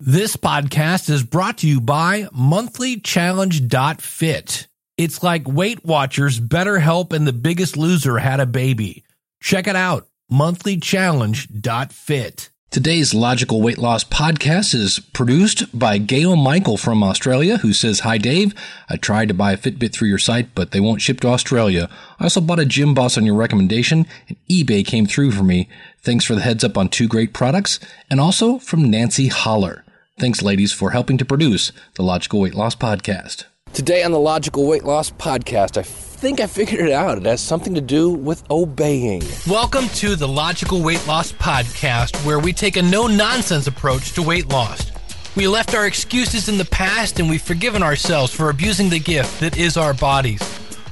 This podcast is brought to you by monthlychallenge.fit. It's like Weight Watchers, BetterHelp, and The Biggest Loser had a baby. Check it out, monthlychallenge.fit. Today's Logical Weight Loss podcast is produced by Gail Michael from Australia, who says, Hi Dave, I tried to buy a Fitbit through your site, but they won't ship to Australia. I also bought a Gym Boss on your recommendation, and eBay came through for me. Thanks for the heads up on two great products, and also from Nancy Holler. Thanks, ladies, for helping to produce the Logical Weight Loss podcast. Today on the Logical Weight Loss podcast, I think I figured it out. It has something to do with obeying. Welcome to the Logical Weight Loss Podcast, where we take a no nonsense approach to weight loss. We left our excuses in the past and we've forgiven ourselves for abusing the gift that is our bodies.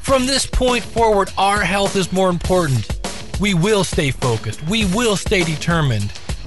From this point forward, our health is more important. We will stay focused. We will stay determined.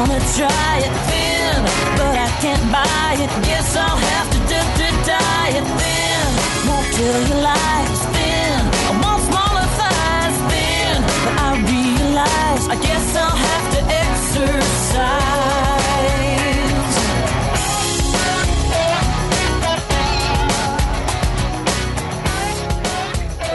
Wanna try it thin, but I can't buy it. Guess I'll have to do to diet thin. Won't tell you lies thin. I want smaller thighs thin, but I realize I guess I'll have to exercise.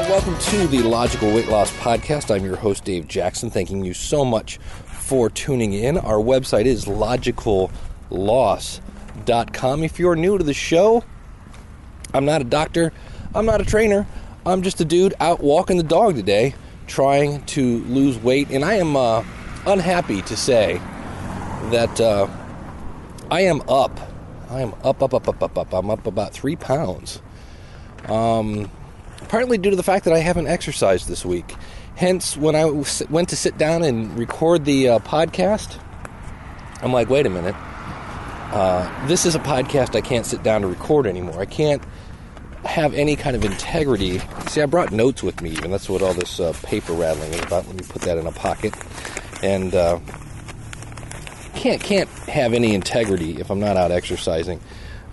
Welcome to the Logical Weight Loss podcast. I'm your host, Dave Jackson. Thanking you so much for tuning in. Our website is logicalloss.com. If you're new to the show, I'm not a doctor, I'm not a trainer, I'm just a dude out walking the dog today trying to lose weight. And I am uh, unhappy to say that uh, I am up. I am up, up, up, up, up, up. I'm up about three pounds. Um, partly due to the fact that I haven't exercised this week. Hence, when I went to sit down and record the uh, podcast, I'm like, wait a minute. Uh, this is a podcast I can't sit down to record anymore. I can't have any kind of integrity. See, I brought notes with me, even. That's what all this uh, paper rattling is about. Let me put that in a pocket. And uh, can't can't have any integrity if I'm not out exercising.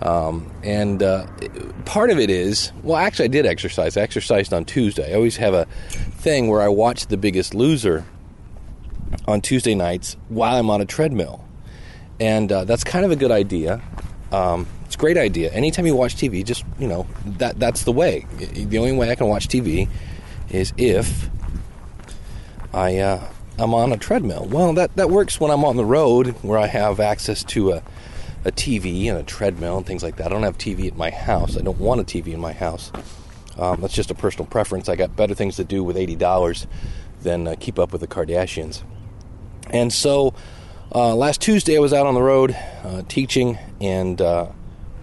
Um, and uh, part of it is, well, actually, I did exercise. I exercised on Tuesday. I always have a thing where I watch The Biggest Loser on Tuesday nights while I'm on a treadmill, and uh, that's kind of a good idea. Um, it's a great idea. Anytime you watch TV, just you know that that's the way. The only way I can watch TV is if I uh, I'm on a treadmill. Well, that that works when I'm on the road where I have access to a a TV and a treadmill and things like that. I don't have TV at my house. I don't want a TV in my house. Um, that's just a personal preference. I got better things to do with eighty dollars than uh, keep up with the Kardashians. And so, uh, last Tuesday I was out on the road uh, teaching and uh,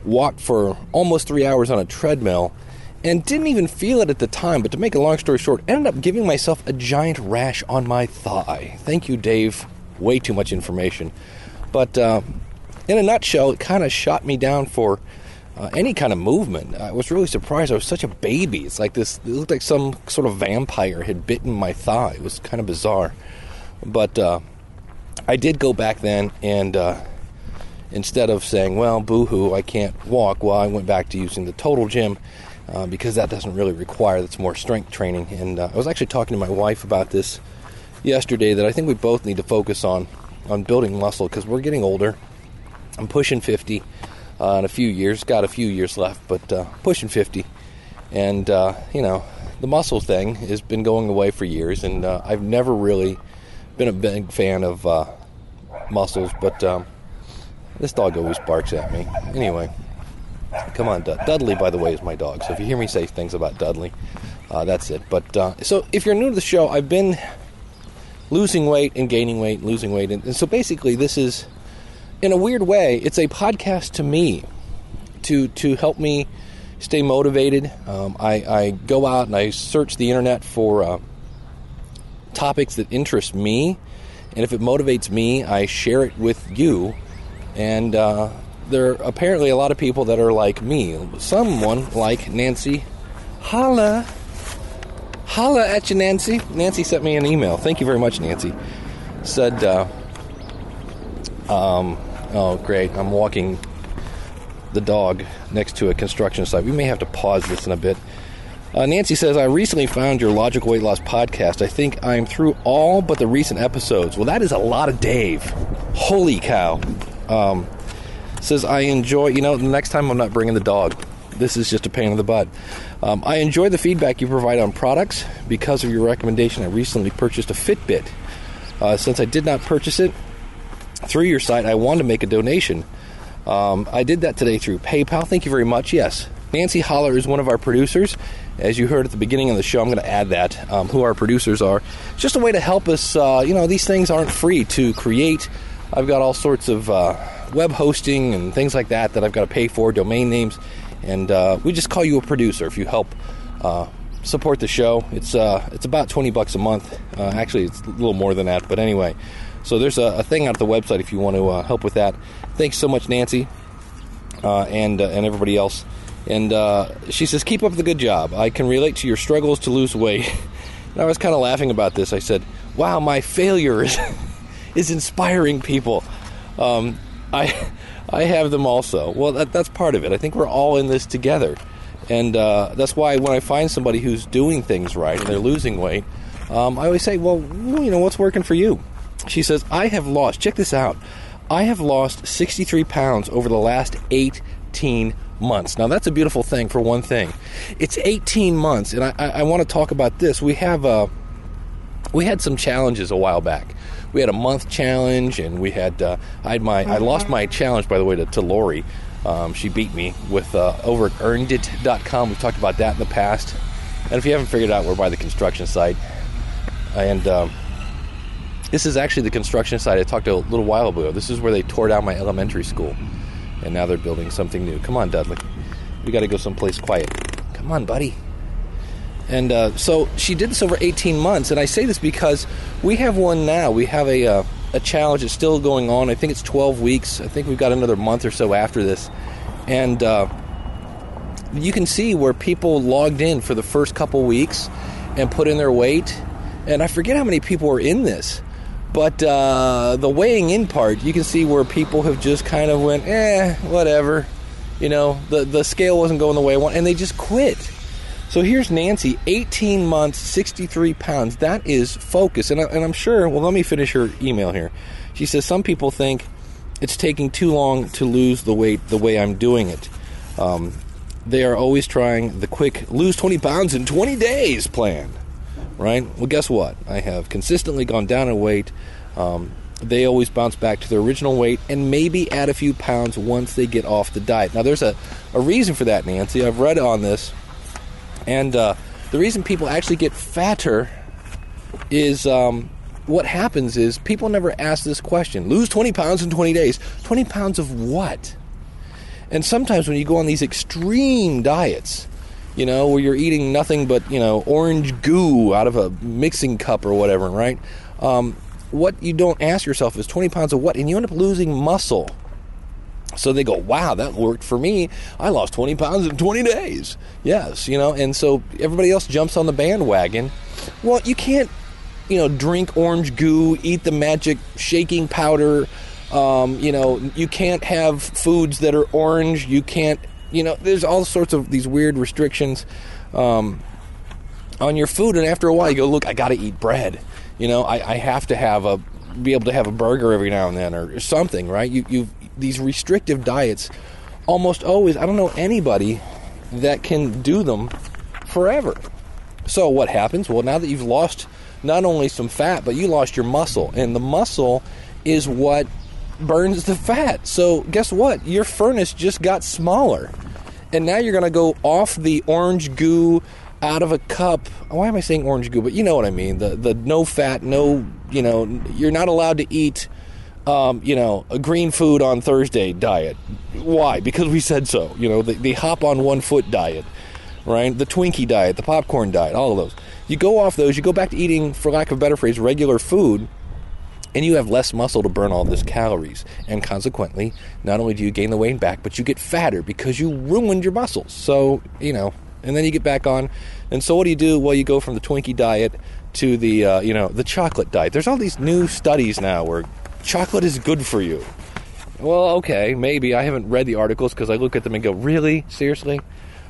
walked for almost three hours on a treadmill and didn't even feel it at the time. But to make a long story short, ended up giving myself a giant rash on my thigh. Thank you, Dave. Way too much information. But uh, in a nutshell, it kind of shot me down for uh, any kind of movement. I was really surprised. I was such a baby. It's like this, it looked like some sort of vampire had bitten my thigh. It was kind of bizarre. But uh, I did go back then and uh, instead of saying, well, boo hoo, I can't walk, well, I went back to using the total gym. Uh, because that doesn't really require that's more strength training and uh, i was actually talking to my wife about this yesterday that i think we both need to focus on on building muscle because we're getting older i'm pushing 50 uh, in a few years got a few years left but uh, pushing 50 and uh, you know the muscle thing has been going away for years and uh, i've never really been a big fan of uh, muscles but um, this dog always barks at me anyway Come on, Dud- Dudley. By the way, is my dog. So if you hear me say things about Dudley, uh, that's it. But uh, so if you're new to the show, I've been losing weight and gaining weight, losing weight, and, and so basically, this is, in a weird way, it's a podcast to me, to to help me stay motivated. Um, I, I go out and I search the internet for uh, topics that interest me, and if it motivates me, I share it with you, and uh, there are apparently a lot of people that are like me. Someone like Nancy. Holla. Holla at you, Nancy. Nancy sent me an email. Thank you very much, Nancy. Said, uh, um, oh, great. I'm walking the dog next to a construction site. We may have to pause this in a bit. Uh, Nancy says, I recently found your Logical Weight Loss podcast. I think I'm through all but the recent episodes. Well, that is a lot of Dave. Holy cow. Um, says, I enjoy, you know, the next time I'm not bringing the dog. This is just a pain in the butt. Um, I enjoy the feedback you provide on products. Because of your recommendation, I recently purchased a Fitbit. Uh, since I did not purchase it through your site, I wanted to make a donation. Um, I did that today through PayPal. Thank you very much. Yes. Nancy Holler is one of our producers. As you heard at the beginning of the show, I'm going to add that, um, who our producers are. It's just a way to help us. Uh, you know, these things aren't free to create. I've got all sorts of uh, web hosting and things like that that I've got to pay for, domain names. And uh, we just call you a producer if you help uh, support the show. It's uh, it's about 20 bucks a month. Uh, actually, it's a little more than that. But anyway, so there's a, a thing out at the website if you want to uh, help with that. Thanks so much, Nancy, uh, and uh, and everybody else. And uh, she says, "Keep up the good job. I can relate to your struggles to lose weight." and I was kind of laughing about this. I said, "Wow, my failure is, is inspiring people." Um, I I have them also. Well, that, that's part of it. I think we're all in this together, and uh, that's why when I find somebody who's doing things right and they're losing weight, um, I always say, "Well, you know, what's working for you?" She says, I have lost, check this out, I have lost 63 pounds over the last 18 months. Now, that's a beautiful thing for one thing. It's 18 months, and I, I, I want to talk about this. We have, uh, we had some challenges a while back. We had a month challenge, and we had, uh, I had my, I lost my challenge, by the way, to, to Lori. Um, she beat me with uh, over at earnedit.com. We've talked about that in the past. And if you haven't figured out, we're by the construction site. And, um, this is actually the construction site I talked to a little while ago. This is where they tore down my elementary school, and now they're building something new. Come on, Dudley. We got to go someplace quiet. Come on, buddy. And uh, so she did this over 18 months, and I say this because we have one now. We have a uh, a challenge that's still going on. I think it's 12 weeks. I think we've got another month or so after this, and uh, you can see where people logged in for the first couple weeks and put in their weight. And I forget how many people were in this, but uh, the weighing in part, you can see where people have just kind of went, eh, whatever. You know, the the scale wasn't going the way I want, and they just quit. So here's Nancy, 18 months, 63 pounds. That is focus. And, I, and I'm sure, well, let me finish her email here. She says, Some people think it's taking too long to lose the weight the way I'm doing it. Um, they are always trying the quick lose 20 pounds in 20 days plan, right? Well, guess what? I have consistently gone down in weight. Um, they always bounce back to their original weight and maybe add a few pounds once they get off the diet. Now, there's a, a reason for that, Nancy. I've read on this. And uh, the reason people actually get fatter is um, what happens is people never ask this question lose 20 pounds in 20 days. 20 pounds of what? And sometimes when you go on these extreme diets, you know, where you're eating nothing but, you know, orange goo out of a mixing cup or whatever, right? Um, what you don't ask yourself is 20 pounds of what? And you end up losing muscle. So they go, wow, that worked for me. I lost 20 pounds in 20 days. Yes, you know, and so everybody else jumps on the bandwagon. Well, you can't, you know, drink orange goo, eat the magic shaking powder. Um, you know, you can't have foods that are orange. You can't, you know, there's all sorts of these weird restrictions um, on your food. And after a while, you go, look, I got to eat bread. You know, I, I have to have a, be able to have a burger every now and then or something, right? You, you these restrictive diets almost always i don't know anybody that can do them forever so what happens well now that you've lost not only some fat but you lost your muscle and the muscle is what burns the fat so guess what your furnace just got smaller and now you're going to go off the orange goo out of a cup why am i saying orange goo but you know what i mean the the no fat no you know you're not allowed to eat um, you know, a green food on Thursday diet. Why? Because we said so. You know, the, the hop on one foot diet, right? The Twinkie diet, the popcorn diet, all of those. You go off those, you go back to eating, for lack of a better phrase, regular food. And you have less muscle to burn all this calories. And consequently, not only do you gain the weight back, but you get fatter because you ruined your muscles. So, you know, and then you get back on. And so what do you do? Well, you go from the Twinkie diet to the, uh, you know, the chocolate diet. There's all these new studies now where chocolate is good for you. Well, okay, maybe. I haven't read the articles because I look at them and go, really? Seriously?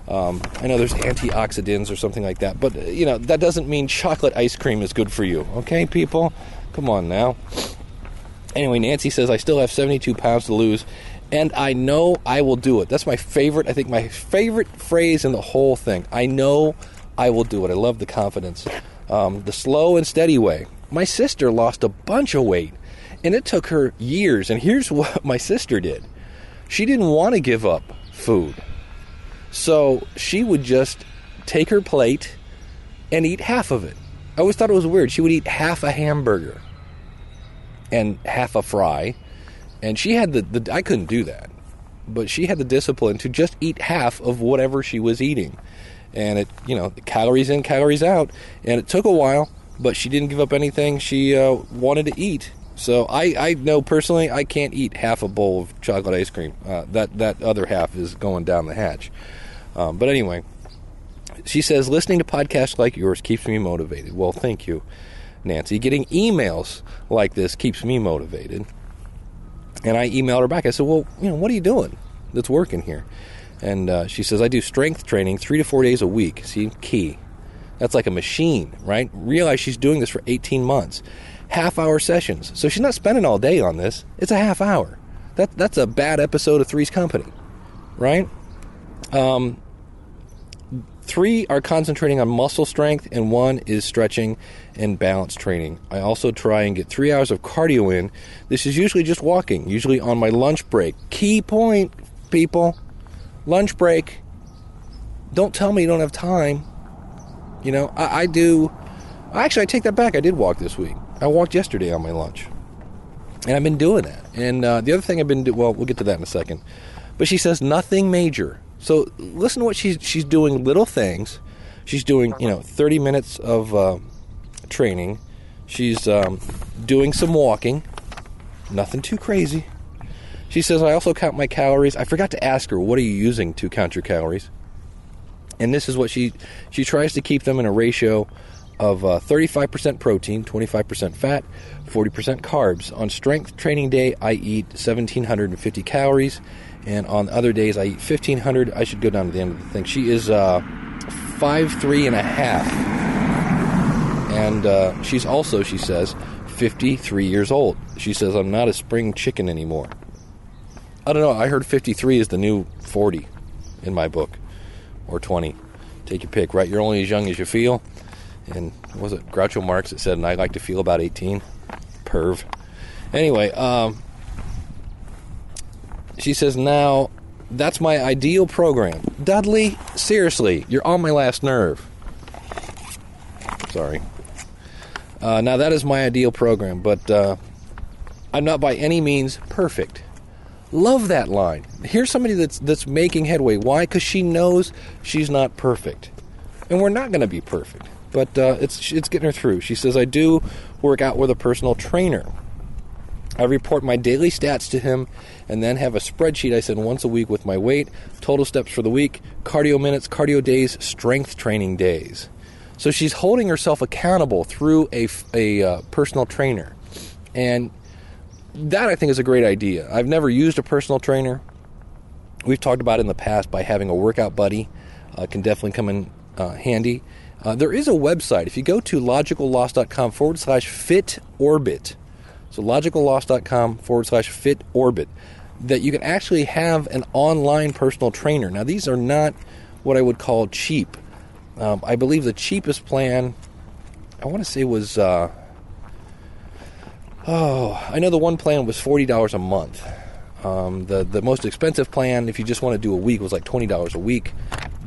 Um, I know there's antioxidants or something like that, but uh, you know that doesn't mean chocolate ice cream is good for you. Okay, people, come on now. Anyway, Nancy says I still have 72 pounds to lose, and I know I will do it. That's my favorite. I think my favorite phrase in the whole thing. I know I will do it. I love the confidence, um, the slow and steady way. My sister lost a bunch of weight, and it took her years. And here's what my sister did: she didn't want to give up food. So she would just take her plate and eat half of it. I always thought it was weird. She would eat half a hamburger and half a fry. And she had the, the I couldn't do that. But she had the discipline to just eat half of whatever she was eating. And it, you know, calories in, calories out. And it took a while, but she didn't give up anything she uh, wanted to eat. So I, I know personally I can't eat half a bowl of chocolate ice cream. Uh, that that other half is going down the hatch. Um, but anyway, she says listening to podcasts like yours keeps me motivated. Well, thank you, Nancy. Getting emails like this keeps me motivated. And I emailed her back. I said, "Well, you know, what are you doing that's working here?" And uh, she says, "I do strength training three to four days a week. See, key. That's like a machine, right? Realize she's doing this for 18 months, half hour sessions. So she's not spending all day on this. It's a half hour. That that's a bad episode of Three's Company, right? Um, three are concentrating on muscle strength, and one is stretching and balance training. I also try and get three hours of cardio in. This is usually just walking, usually on my lunch break. Key point, people lunch break. Don't tell me you don't have time. You know, I, I do. Actually, I take that back. I did walk this week. I walked yesterday on my lunch. And I've been doing that. And uh, the other thing I've been doing, well, we'll get to that in a second. But she says nothing major. So listen to what she's she's doing. Little things. She's doing you know 30 minutes of uh, training. She's um, doing some walking. Nothing too crazy. She says I also count my calories. I forgot to ask her what are you using to count your calories. And this is what she she tries to keep them in a ratio of uh, 35% protein, 25% fat, 40% carbs. On strength training day, I eat 1,750 calories and on other days I eat 1500 I should go down to the end of the thing. She is uh, five three and a half. And uh, she's also she says 53 years old. She says I'm not a spring chicken anymore. I don't know. I heard 53 is the new 40 in my book or 20 take your pick right? You're only as young as you feel. And was it Groucho Marx that said and I like to feel about 18 perv. Anyway um, she says, Now, that's my ideal program. Dudley, seriously, you're on my last nerve. Sorry. Uh, now, that is my ideal program, but uh, I'm not by any means perfect. Love that line. Here's somebody that's that's making headway. Why? Because she knows she's not perfect, and we're not going to be perfect. But uh, it's it's getting her through. She says, "I do work out with a personal trainer. I report my daily stats to him and then have a spreadsheet I send once a week with my weight, total steps for the week, cardio minutes, cardio days, strength training days. So she's holding herself accountable through a, a uh, personal trainer. And that I think is a great idea. I've never used a personal trainer. We've talked about in the past by having a workout buddy uh, can definitely come in uh, handy. Uh, there is a website. If you go to logicalloss.com forward slash fit orbit, so logicalloss.com forward slash fit orbit, that you can actually have an online personal trainer. Now, these are not what I would call cheap. Um, I believe the cheapest plan, I want to say, was. Uh, oh, I know the one plan was $40 a month. Um, the, the most expensive plan, if you just want to do a week, was like $20 a week.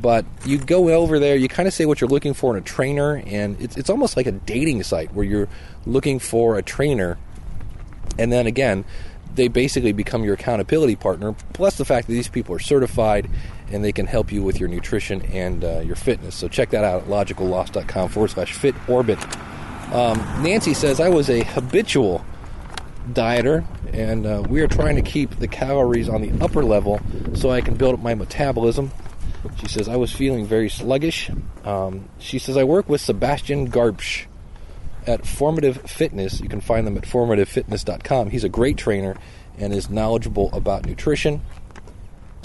But you go over there, you kind of say what you're looking for in a trainer, and it's, it's almost like a dating site where you're looking for a trainer and then again, they basically become your accountability partner, plus the fact that these people are certified and they can help you with your nutrition and uh, your fitness. So check that out at logicalloss.com forward slash fit orbit. Um, Nancy says, I was a habitual dieter, and uh, we are trying to keep the calories on the upper level so I can build up my metabolism. She says, I was feeling very sluggish. Um, she says, I work with Sebastian Garbsch at Formative Fitness. You can find them at formativefitness.com. He's a great trainer and is knowledgeable about nutrition.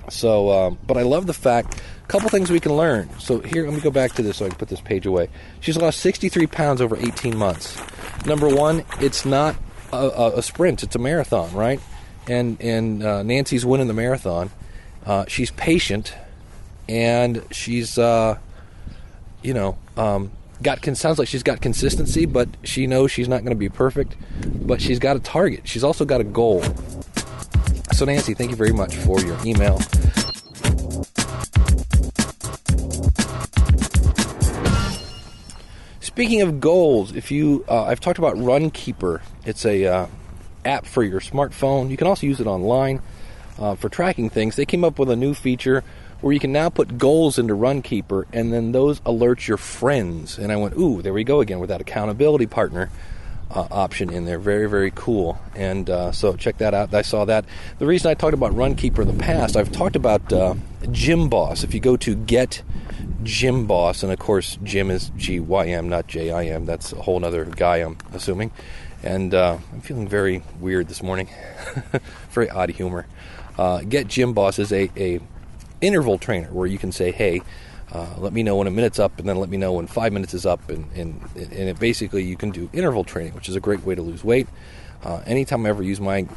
So, um, but I love the fact, a couple things we can learn. So here, let me go back to this so I can put this page away. She's lost 63 pounds over 18 months. Number one, it's not a, a, sprint; it's a marathon, right? And and uh, Nancy's winning the marathon. Uh, she's patient, and she's, uh, you know, um, got sounds like she's got consistency, but she knows she's not going to be perfect. But she's got a target. She's also got a goal. So, Nancy, thank you very much for your email. Speaking of goals, if you, uh, I've talked about Runkeeper. It's a uh, app for your smartphone. You can also use it online uh, for tracking things. They came up with a new feature where you can now put goals into Runkeeper, and then those alert your friends. And I went, ooh, there we go again with that accountability partner uh, option in there. Very, very cool. And uh, so check that out. I saw that. The reason I talked about Runkeeper in the past, I've talked about uh, Gym Boss. If you go to Get Gym Boss, and of course, Jim is G Y M, not J I M. That's a whole other guy, I'm assuming. And uh, I'm feeling very weird this morning. very odd humor. Uh, Get Gym Boss is a, a interval trainer where you can say, hey, uh, let me know when a minute's up, and then let me know when five minutes is up, and and, and basically you can do interval training, which is a great way to lose weight. Uh, anytime I ever use my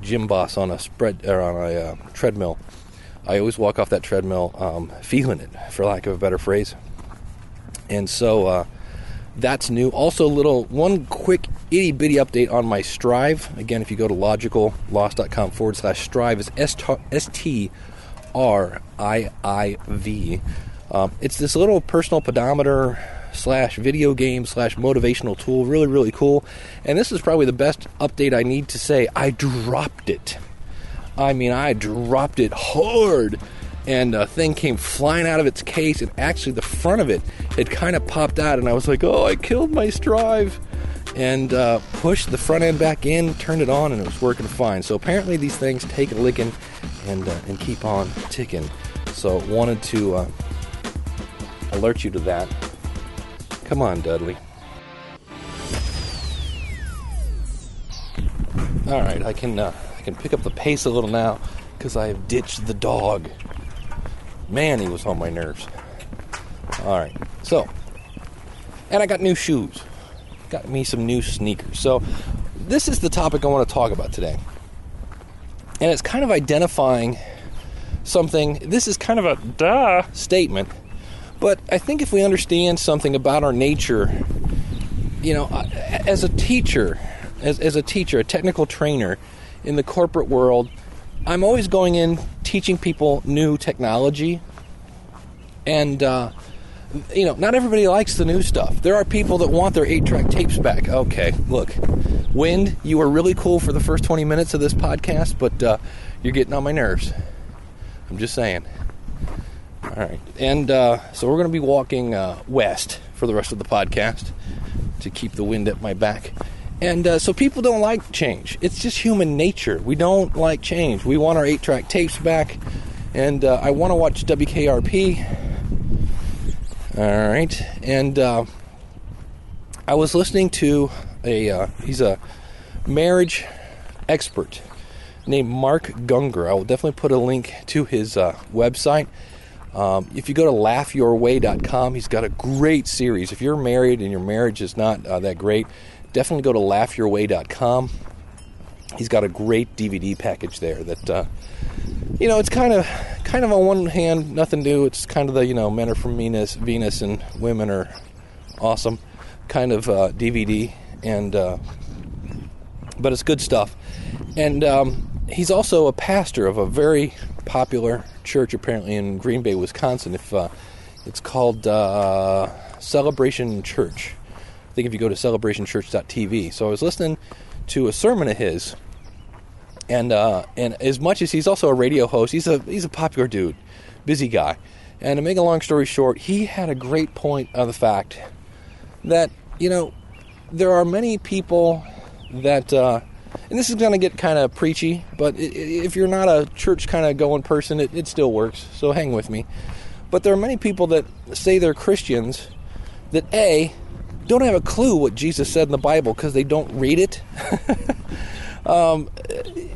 gym boss on a spread or on a uh, treadmill, I always walk off that treadmill um, feeling it, for lack of a better phrase. And so uh, that's new. Also, a little one quick itty bitty update on my Striiv. Again, if you go to logicalloss.com forward slash Striiv, is S T R I I V. Um, it's this little personal pedometer slash video game slash motivational tool. Really, really cool. And this is probably the best update I need to say. I dropped it. I mean, I dropped it hard. And a thing came flying out of its case, and actually, the front of it had kind of popped out. And I was like, oh, I killed my Striiv. And uh, pushed the front end back in, turned it on, and it was working fine. So apparently, these things take a licking and, uh, and keep on ticking. So, wanted to uh, alert you to that. Come on, Dudley. All right, I can uh, I can pick up the pace a little now because I have ditched the dog. Man, he was on my nerves. All right, so and I got new shoes. Got me some new sneakers. So this is the topic I want to talk about today, and it's kind of identifying something. This is kind of a duh statement but I think if we understand something about our nature, you know, uh, as a teacher, as, as a teacher, a technical trainer in the corporate world, I'm always going in teaching people new technology. And, uh, you know, not everybody likes the new stuff. There are people that want their eight track tapes back. Okay, look, Wind, you were really cool for the first 20 minutes of this podcast, but uh, you're getting on my nerves. I'm just saying. All right. And uh, so we're going to be walking uh, west for the rest of the podcast to keep the wind at my back. And uh, so people don't like change. It's just human nature. We don't like change. We want our eight track tapes back. And uh, I want to watch WKRP. All right. And uh, I was listening to a, uh, he's a marriage expert named Mark Gungor. I will definitely put a link to his website. Um, if you go to laughyourway.com, he's got a great series. If you're married and your marriage is not uh, that great, definitely go to laughyourway.com. He's got a great DVD package there that, uh, you know, it's kind of, kind of on one hand, nothing new. It's kind of the, you know, men are from Venus, Venus and women are awesome kind of uh, DVD, and uh, but it's good stuff. And um, he's also a pastor of a very popular church apparently in Green Bay, Wisconsin. If uh, it's called uh, Celebration Church, I think if you go to celebrationchurch.tv. So I was listening to a sermon of his, and uh, and as much as he's also a radio host, he's a he's a popular dude, busy guy. And to make a long story short, he had a great point of the fact that you know there are many people that uh, and this is going to get kind of preachy, but if you're not a church kind of going person, it, it still works. So hang with me. But there are many people that say they're Christians that A, don't have a clue what Jesus said in the Bible because they don't read it. um,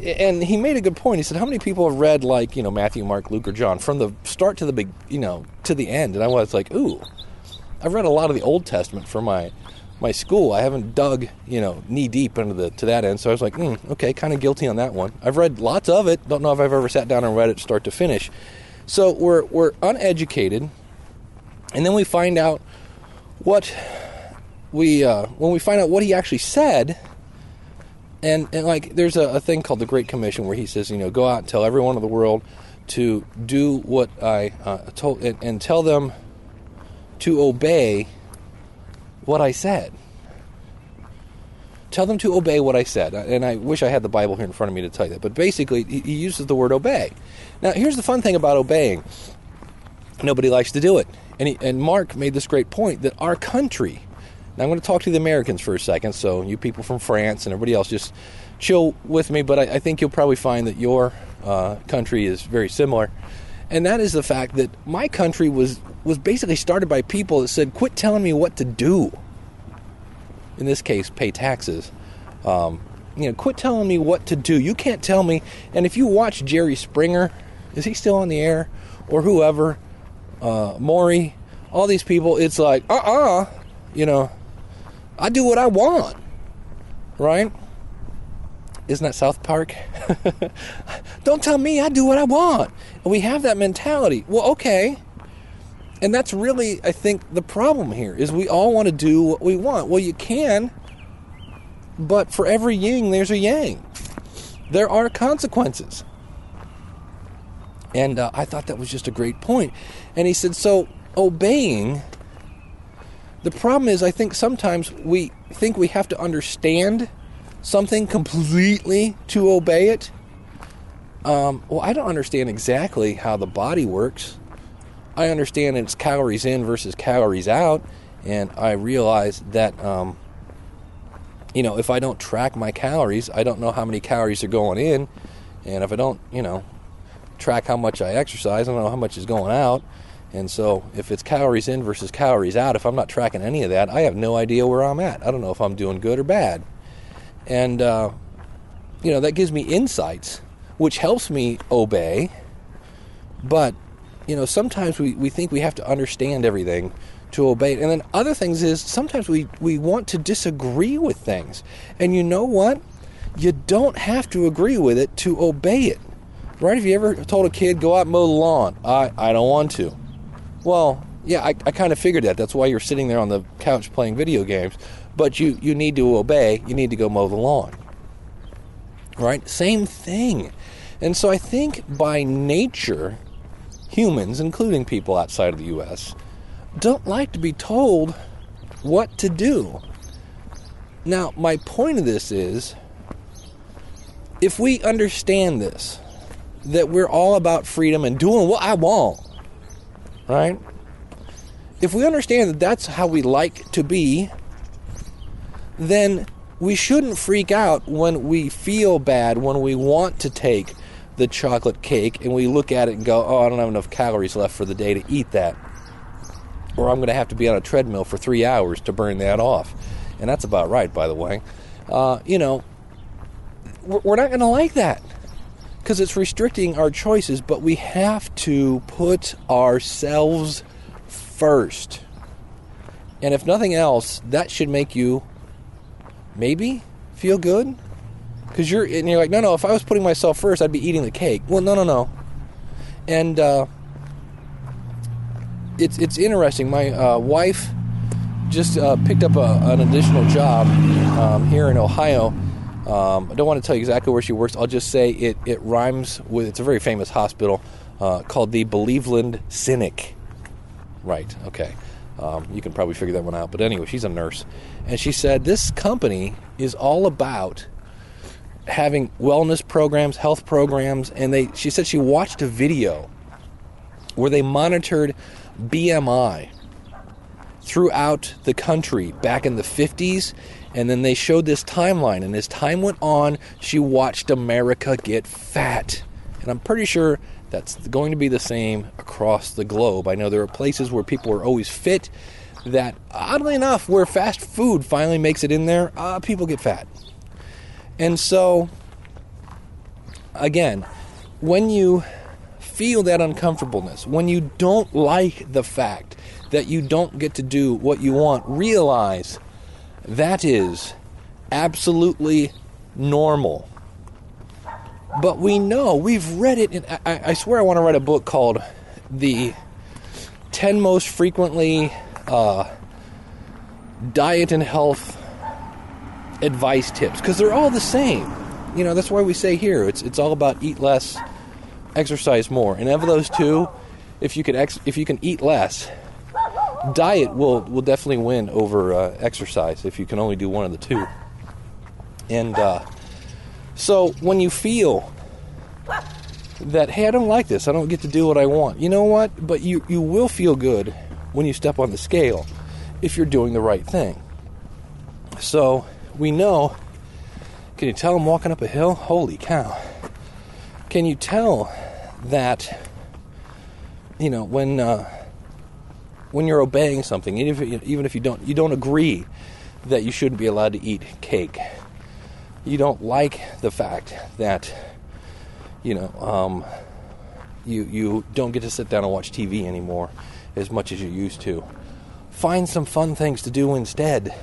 and he made a good point. He said, "How many people have read like you know Matthew, Mark, Luke, or John from the start to the big you know to the end?" And I was like, "Ooh, I've read a lot of the Old Testament for my my school. I haven't dug you know knee deep into the to that end." So I was like, mm, "Okay, kind of guilty on that one." I've read lots of it. Don't know if I've ever sat down and read it start to finish. So we're we're uneducated, and then we find out what we uh, when we find out what he actually said and, and like there's a, a thing called the great commission where he says you know go out and tell everyone of the world to do what i uh, told and, and tell them to obey what i said. Tell them to obey what i said. And i wish i had the bible here in front of me to tell you that. But basically he, uses the word obey. Now here's the fun thing about obeying. Nobody likes to do it. And, he, and mark made this great point that our country now I'm going to talk to the Americans for a second, so you people from France and everybody else just chill with me, but I, I think you'll probably find that your uh, country is very similar. And that is the fact that my country was, was basically started by people that said, quit telling me what to do. In this case, pay taxes. Um, you know, quit telling me what to do. You can't tell me. And if you watch Jerry Springer, is he still on the air? Or whoever, uh, Maury, all these people, it's like, uh uh you know, I do what I want, right? Isn't that South Park? Don't tell me I do what I want. And we have that mentality. Well, okay. And that's really, I think, the problem here is we all want to do what we want. Well, you can, but for every yin, there's a yang. There are consequences. And uh, I thought that was just a great point. And he said, so obeying the problem is, I think sometimes we think we have to understand something completely to obey it. Um, well, I don't understand exactly how the body works. I understand it's calories in versus calories out, and I realize that, um, you know, if I don't track my calories, I don't know how many calories are going in, and if I don't, you know, track how much I exercise, I don't know how much is going out. And so, if it's calories in versus calories out, if I'm not tracking any of that, I have no idea where I'm at. I don't know if I'm doing good or bad. And, uh, you know, that gives me insights, which helps me obey. But, you know, sometimes we, we think we have to understand everything to obey. And then other things is sometimes we, we want to disagree with things. And you know what? You don't have to agree with it to obey it. Right? If you ever told a kid, go out and mow the lawn? I, I don't want to. Well, yeah, I, I kind of figured that. That's why you're sitting there on the couch playing video games. But you, you need to obey. You need to go mow the lawn. Right? Same thing. And so I think by nature, humans, including people outside of the U.S., don't like to be told what to do. Now, my point of this is if we understand this, that we're all about freedom and doing what I want, right? If we understand that that's how we like to be, then we shouldn't freak out when we feel bad, when we want to take the chocolate cake and we look at it and go, oh, I don't have enough calories left for the day to eat that. Or I'm going to have to be on a treadmill for three hours to burn that off. And that's about right, by the way. Uh, you know, we're not going to like that because it's restricting our choices, but we have to put ourselves first. And if nothing else, that should make you maybe feel good. Because you're, and you're like, no, no, if I was putting myself first, I'd be eating the cake. Well, no, no, no. And uh, it's, it's interesting. My uh, wife just uh, picked up a, an additional job um, here in Ohio. Um, I don't want to tell you exactly where she works. I'll just say it, it rhymes with, it's a very famous hospital uh, called the Believeland Cynic. Right, okay. Um, you can probably figure that one out. But anyway, she's a nurse. And she said this company is all about having wellness programs, health programs, and they she said she watched a video where they monitored BMI throughout the country back in the 50s. And then they showed this timeline. And as time went on, she watched America get fat. And I'm pretty sure that's going to be the same across the globe. I know there are places where people are always fit that, oddly enough, where fast food finally makes it in there, uh, people get fat. And so, again, when you feel that uncomfortableness, when you don't like the fact that you don't get to do what you want, realize that is absolutely normal. But we know, we've read it. In, I, I swear I want to write a book called The 10 Most Frequently uh, Diet and Health Advice Tips, because they're all the same. You know, that's why we say here it's, it's all about eat less, exercise more. And of those two, if you can, ex- if you can eat less, diet will will definitely win over uh, exercise if you can only do one of the two. And uh, so when you feel that hey, I don't like this, I don't get to do what I want. You know what? But you you will feel good when you step on the scale if you're doing the right thing. So we know. Can you tell I'm walking up a hill? Holy cow! Can you tell that? You know when. Uh, when you're obeying something, even if, even if you don't you don't agree that you shouldn't be allowed to eat cake, you don't like the fact that you know um, you you don't get to sit down and watch TV anymore as much as you used to. Find some fun things to do instead.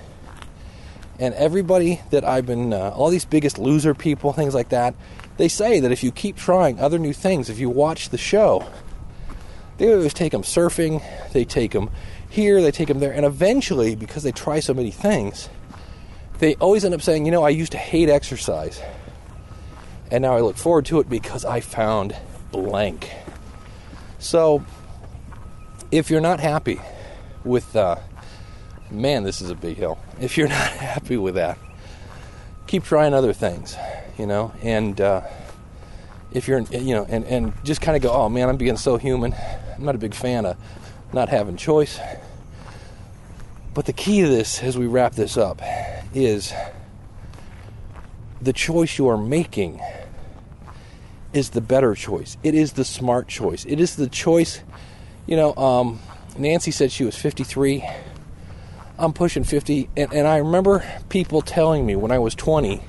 And everybody that I've been, uh, all these biggest loser people, things like that, they say that if you keep trying other new things, if you watch the show, they always take them surfing, they take them here, they take them there, and eventually, because they try so many things, they always end up saying, you know, I used to hate exercise, and now I look forward to it because I found blank. So, if you're not happy with, uh, man, this is a big hill. If you're not happy with that, keep trying other things, you know, and uh, if you're, you know, and, and just kind of go, oh man, I'm being so human. I'm not a big fan of not having choice. But the key to this, as we wrap this up, is the choice you are making is the better choice. It is the smart choice. It is the choice. You know, um, Nancy said she was 53. I'm pushing 50, and, and I remember people telling me when I was 20,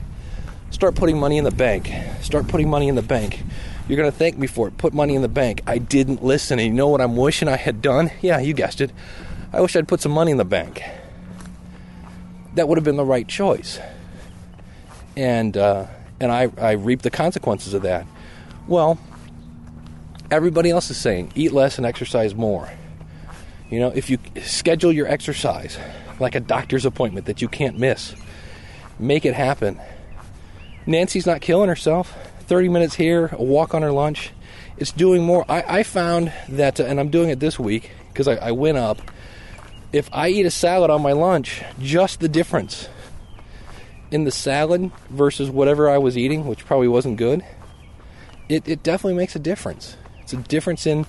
start putting money in the bank. Start putting money in the bank. You're going to thank me for it. Put money in the bank. I didn't listen. And you know what I'm wishing I had done? Yeah, you guessed it. I wish I'd put some money in the bank. That would have been the right choice. And uh, and I, I reap the consequences of that. Well, everybody else is saying eat less and exercise more. You know, if you schedule your exercise like a doctor's appointment that you can't miss, make it happen. Nancy's not killing herself. 30 minutes here, a walk on her lunch. It's doing more. I, I found that, uh, and I'm doing it this week because I, I went up. If I eat a salad on my lunch, just the difference in the salad versus whatever I was eating, which probably wasn't good, it, it definitely makes a difference. It's a difference in,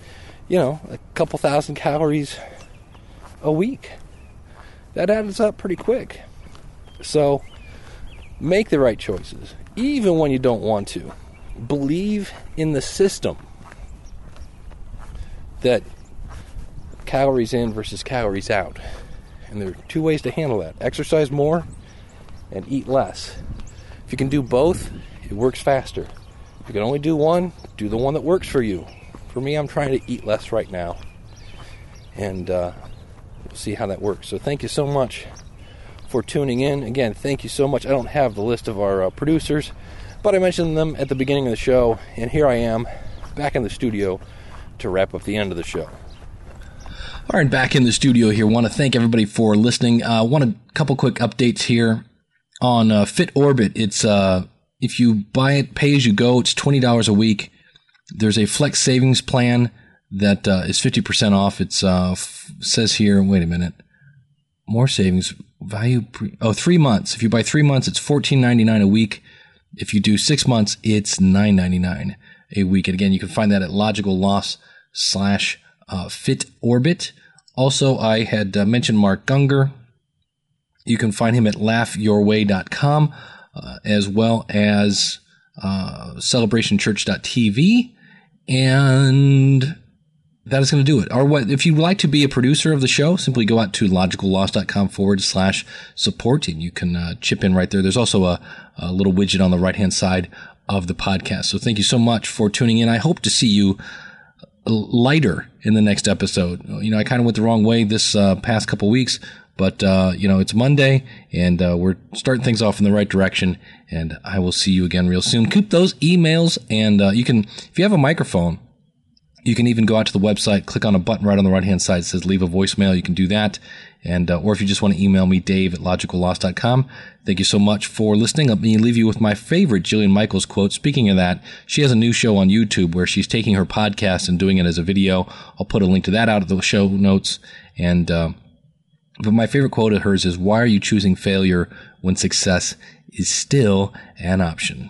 you know, a couple thousand calories a week. That adds up pretty quick. So, make the right choices, even when you don't want to believe in the system that calories in versus calories out. And there are two ways to handle that exercise more and eat less. If you can do both, it works faster. If you can only do one, do the one that works for you. For me, I'm trying to eat less right now. And uh, we'll see how that works. So, thank you so much for tuning in. Again, thank you so much. I don't have the list of our uh, producers. But I mentioned them at the beginning of the show, and here I am back in the studio to wrap up the end of the show. All right, back in the studio here. Want to thank everybody for listening. Uh, want a couple quick updates here on uh, Fit Orbit. It's uh, if you buy it, pay as you go. It's twenty dollars a week. There's a flex savings plan that uh, is fifty percent off. It's uh, f- says here. Wait a minute. More savings value. Pre- oh, three months. If you buy three months, it's fourteen ninety nine a week. If you do six months, it's nine ninety nine a week. And again, you can find that at Logical Loss slash uh, Fit Orbit Also, I had uh, mentioned Mark Gungor. You can find him at laughyourway.com uh, as well as uh, celebrationchurch.tv. And that is going to do it. Or what, if you'd like to be a producer of the show, simply go out to logicalloss.com forward slash support and you can uh, chip in right there. There's also a, a little widget on the right hand side of the podcast. So thank you so much for tuning in. I hope to see you lighter in the next episode. You know, I kind of went the wrong way this uh, past couple weeks, but uh, you know, it's Monday and uh, we're starting things off in the right direction. And I will see you again real soon. Keep those emails, and uh, you can, if you have a microphone, you can even go out to the website, click on a button right on the right hand side that says leave a voicemail. You can do that. And, uh, or if you just want to email me, dave at logicalloss.com. Thank you so much for listening. Let me leave you with my favorite Jillian Michaels quote. Speaking of that, she has a new show on YouTube where she's taking her podcast and doing it as a video. I'll put a link to that out of the show notes. And, uh, but my favorite quote of hers is, why are you choosing failure when success is still an option?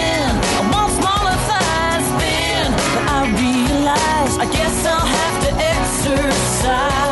Guess I'll have to exercise.